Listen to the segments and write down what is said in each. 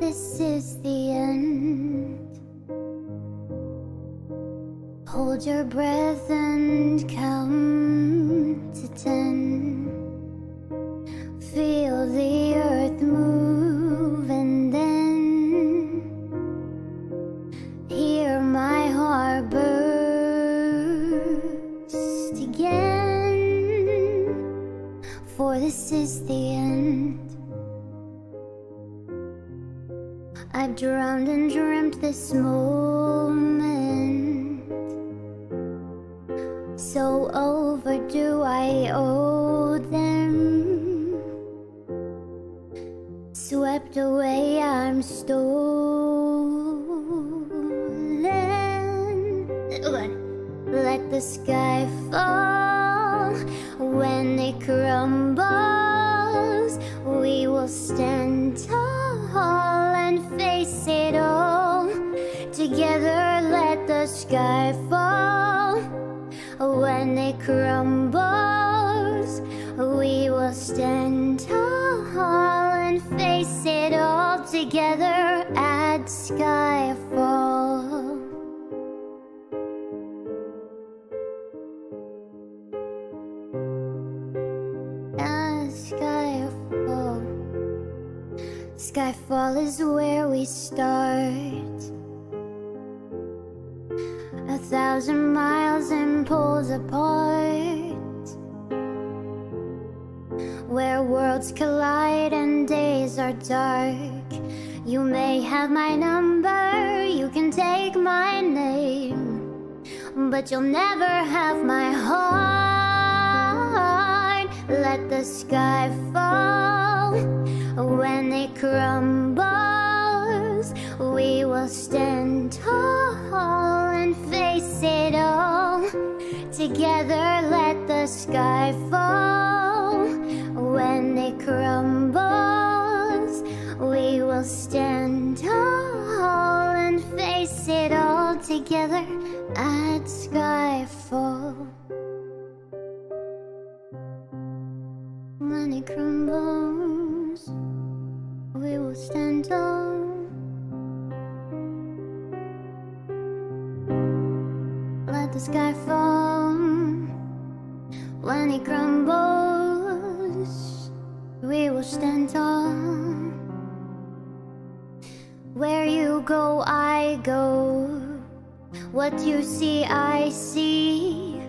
This is the end. Hold your breath and count to ten. Feel the earth move and then hear my heart burst again. For this is the end. I've drowned and dreamt this moment. So overdue, I owe them. Swept away, I'm stolen. Let the sky fall when it crumbles. We will stand tall and sky fall when it crumbles. We will stand tall and face it all together at skyfall. At skyfall. Skyfall is where we start. Thousand miles and poles apart. Where worlds collide and days are dark. You may have my number, you can take my name. But you'll never have my heart. Let the sky fall when it crumbles. We will stand tall face it all. Together, let the sky fall when it crumbles. We will stand tall and face it all together at skyfall. When it crumbles, we will stand tall. The sky fall. When it crumbles, we will stand tall. Where you go, I go. What you see, I see.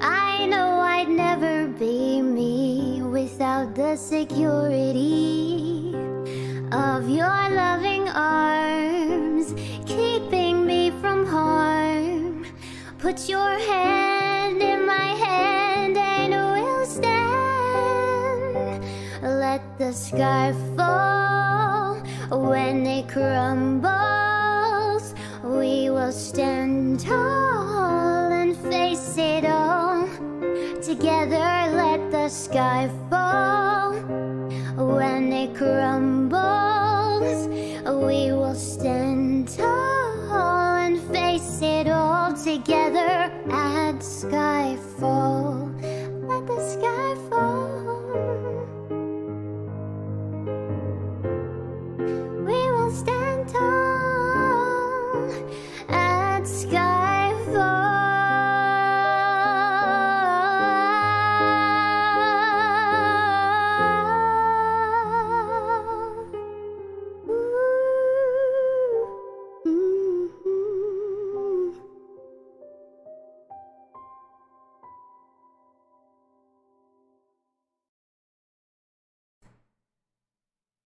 I know I'd never be me without the security of your loving arms, keeping me from. Put your hand in my hand and we'll stand. Let the sky fall when it crumbles. We will stand tall and face it all. Together, let the sky fall when it crumbles. We will stand tall all together